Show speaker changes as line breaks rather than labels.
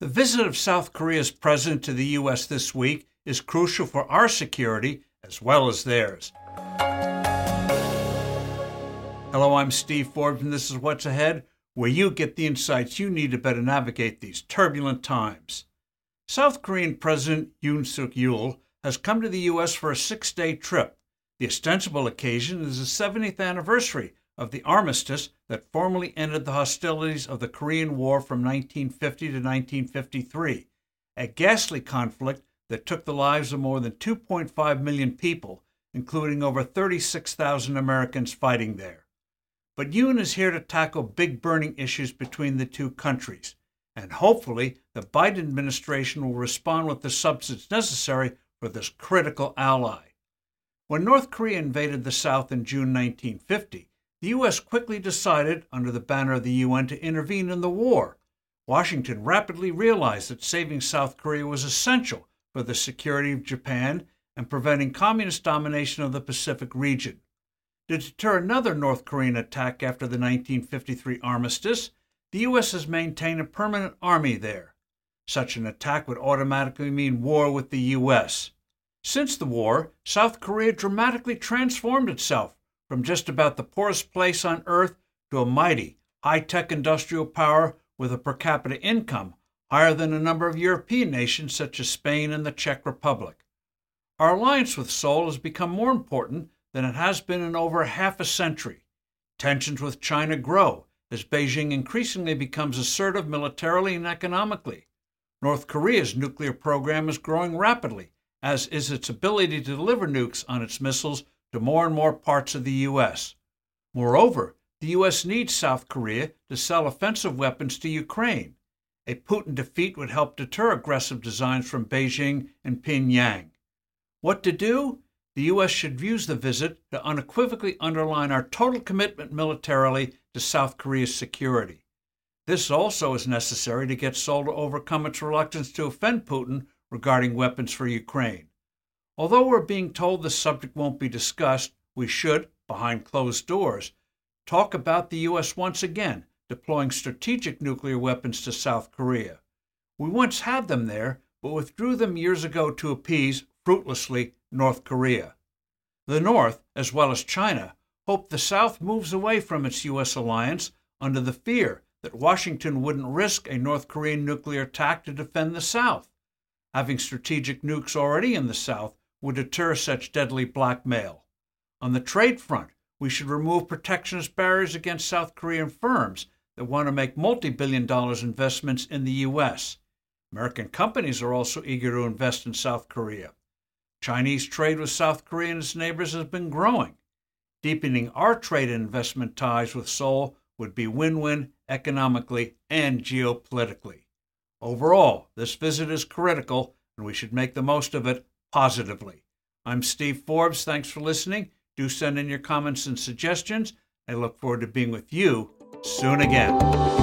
The visit of South Korea's president to the U.S. this week is crucial for our security as well as theirs. Hello, I'm Steve Forbes, and this is What's Ahead, where you get the insights you need to better navigate these turbulent times. South Korean President Yoon Suk Yeol has come to the U.S. for a six day trip. The ostensible occasion is the 70th anniversary of the armistice that formally ended the hostilities of the Korean War from 1950 to 1953, a ghastly conflict that took the lives of more than 2.5 million people, including over 36,000 Americans fighting there. But Yoon is here to tackle big burning issues between the two countries, and hopefully the Biden administration will respond with the substance necessary for this critical ally. When North Korea invaded the South in June 1950, the U.S. quickly decided, under the banner of the UN, to intervene in the war. Washington rapidly realized that saving South Korea was essential for the security of Japan and preventing communist domination of the Pacific region. To deter another North Korean attack after the 1953 armistice, the U.S. has maintained a permanent army there. Such an attack would automatically mean war with the U.S. Since the war, South Korea dramatically transformed itself from just about the poorest place on earth to a mighty, high tech industrial power with a per capita income higher than a number of European nations such as Spain and the Czech Republic. Our alliance with Seoul has become more important than it has been in over half a century. Tensions with China grow as Beijing increasingly becomes assertive militarily and economically. North Korea's nuclear program is growing rapidly, as is its ability to deliver nukes on its missiles to more and more parts of the U.S. Moreover, the U.S. needs South Korea to sell offensive weapons to Ukraine. A Putin defeat would help deter aggressive designs from Beijing and Pyongyang. What to do? The U.S. should use the visit to unequivocally underline our total commitment militarily to South Korea's security. This also is necessary to get Seoul to overcome its reluctance to offend Putin regarding weapons for Ukraine. Although we're being told the subject won't be discussed, we should, behind closed doors, talk about the U.S. once again deploying strategic nuclear weapons to South Korea. We once had them there, but withdrew them years ago to appease, fruitlessly, North Korea. The North, as well as China, hope the South moves away from its U.S. alliance under the fear that Washington wouldn't risk a North Korean nuclear attack to defend the South. Having strategic nukes already in the South would deter such deadly blackmail. On the trade front, we should remove protectionist barriers against South Korean firms that want to make multi billion dollars investments in the U.S. American companies are also eager to invest in South Korea. Chinese trade with South Korea and its neighbors has been growing. Deepening our trade and investment ties with Seoul would be win win economically and geopolitically. Overall, this visit is critical, and we should make the most of it positively. I'm Steve Forbes. Thanks for listening. Do send in your comments and suggestions. I look forward to being with you soon again.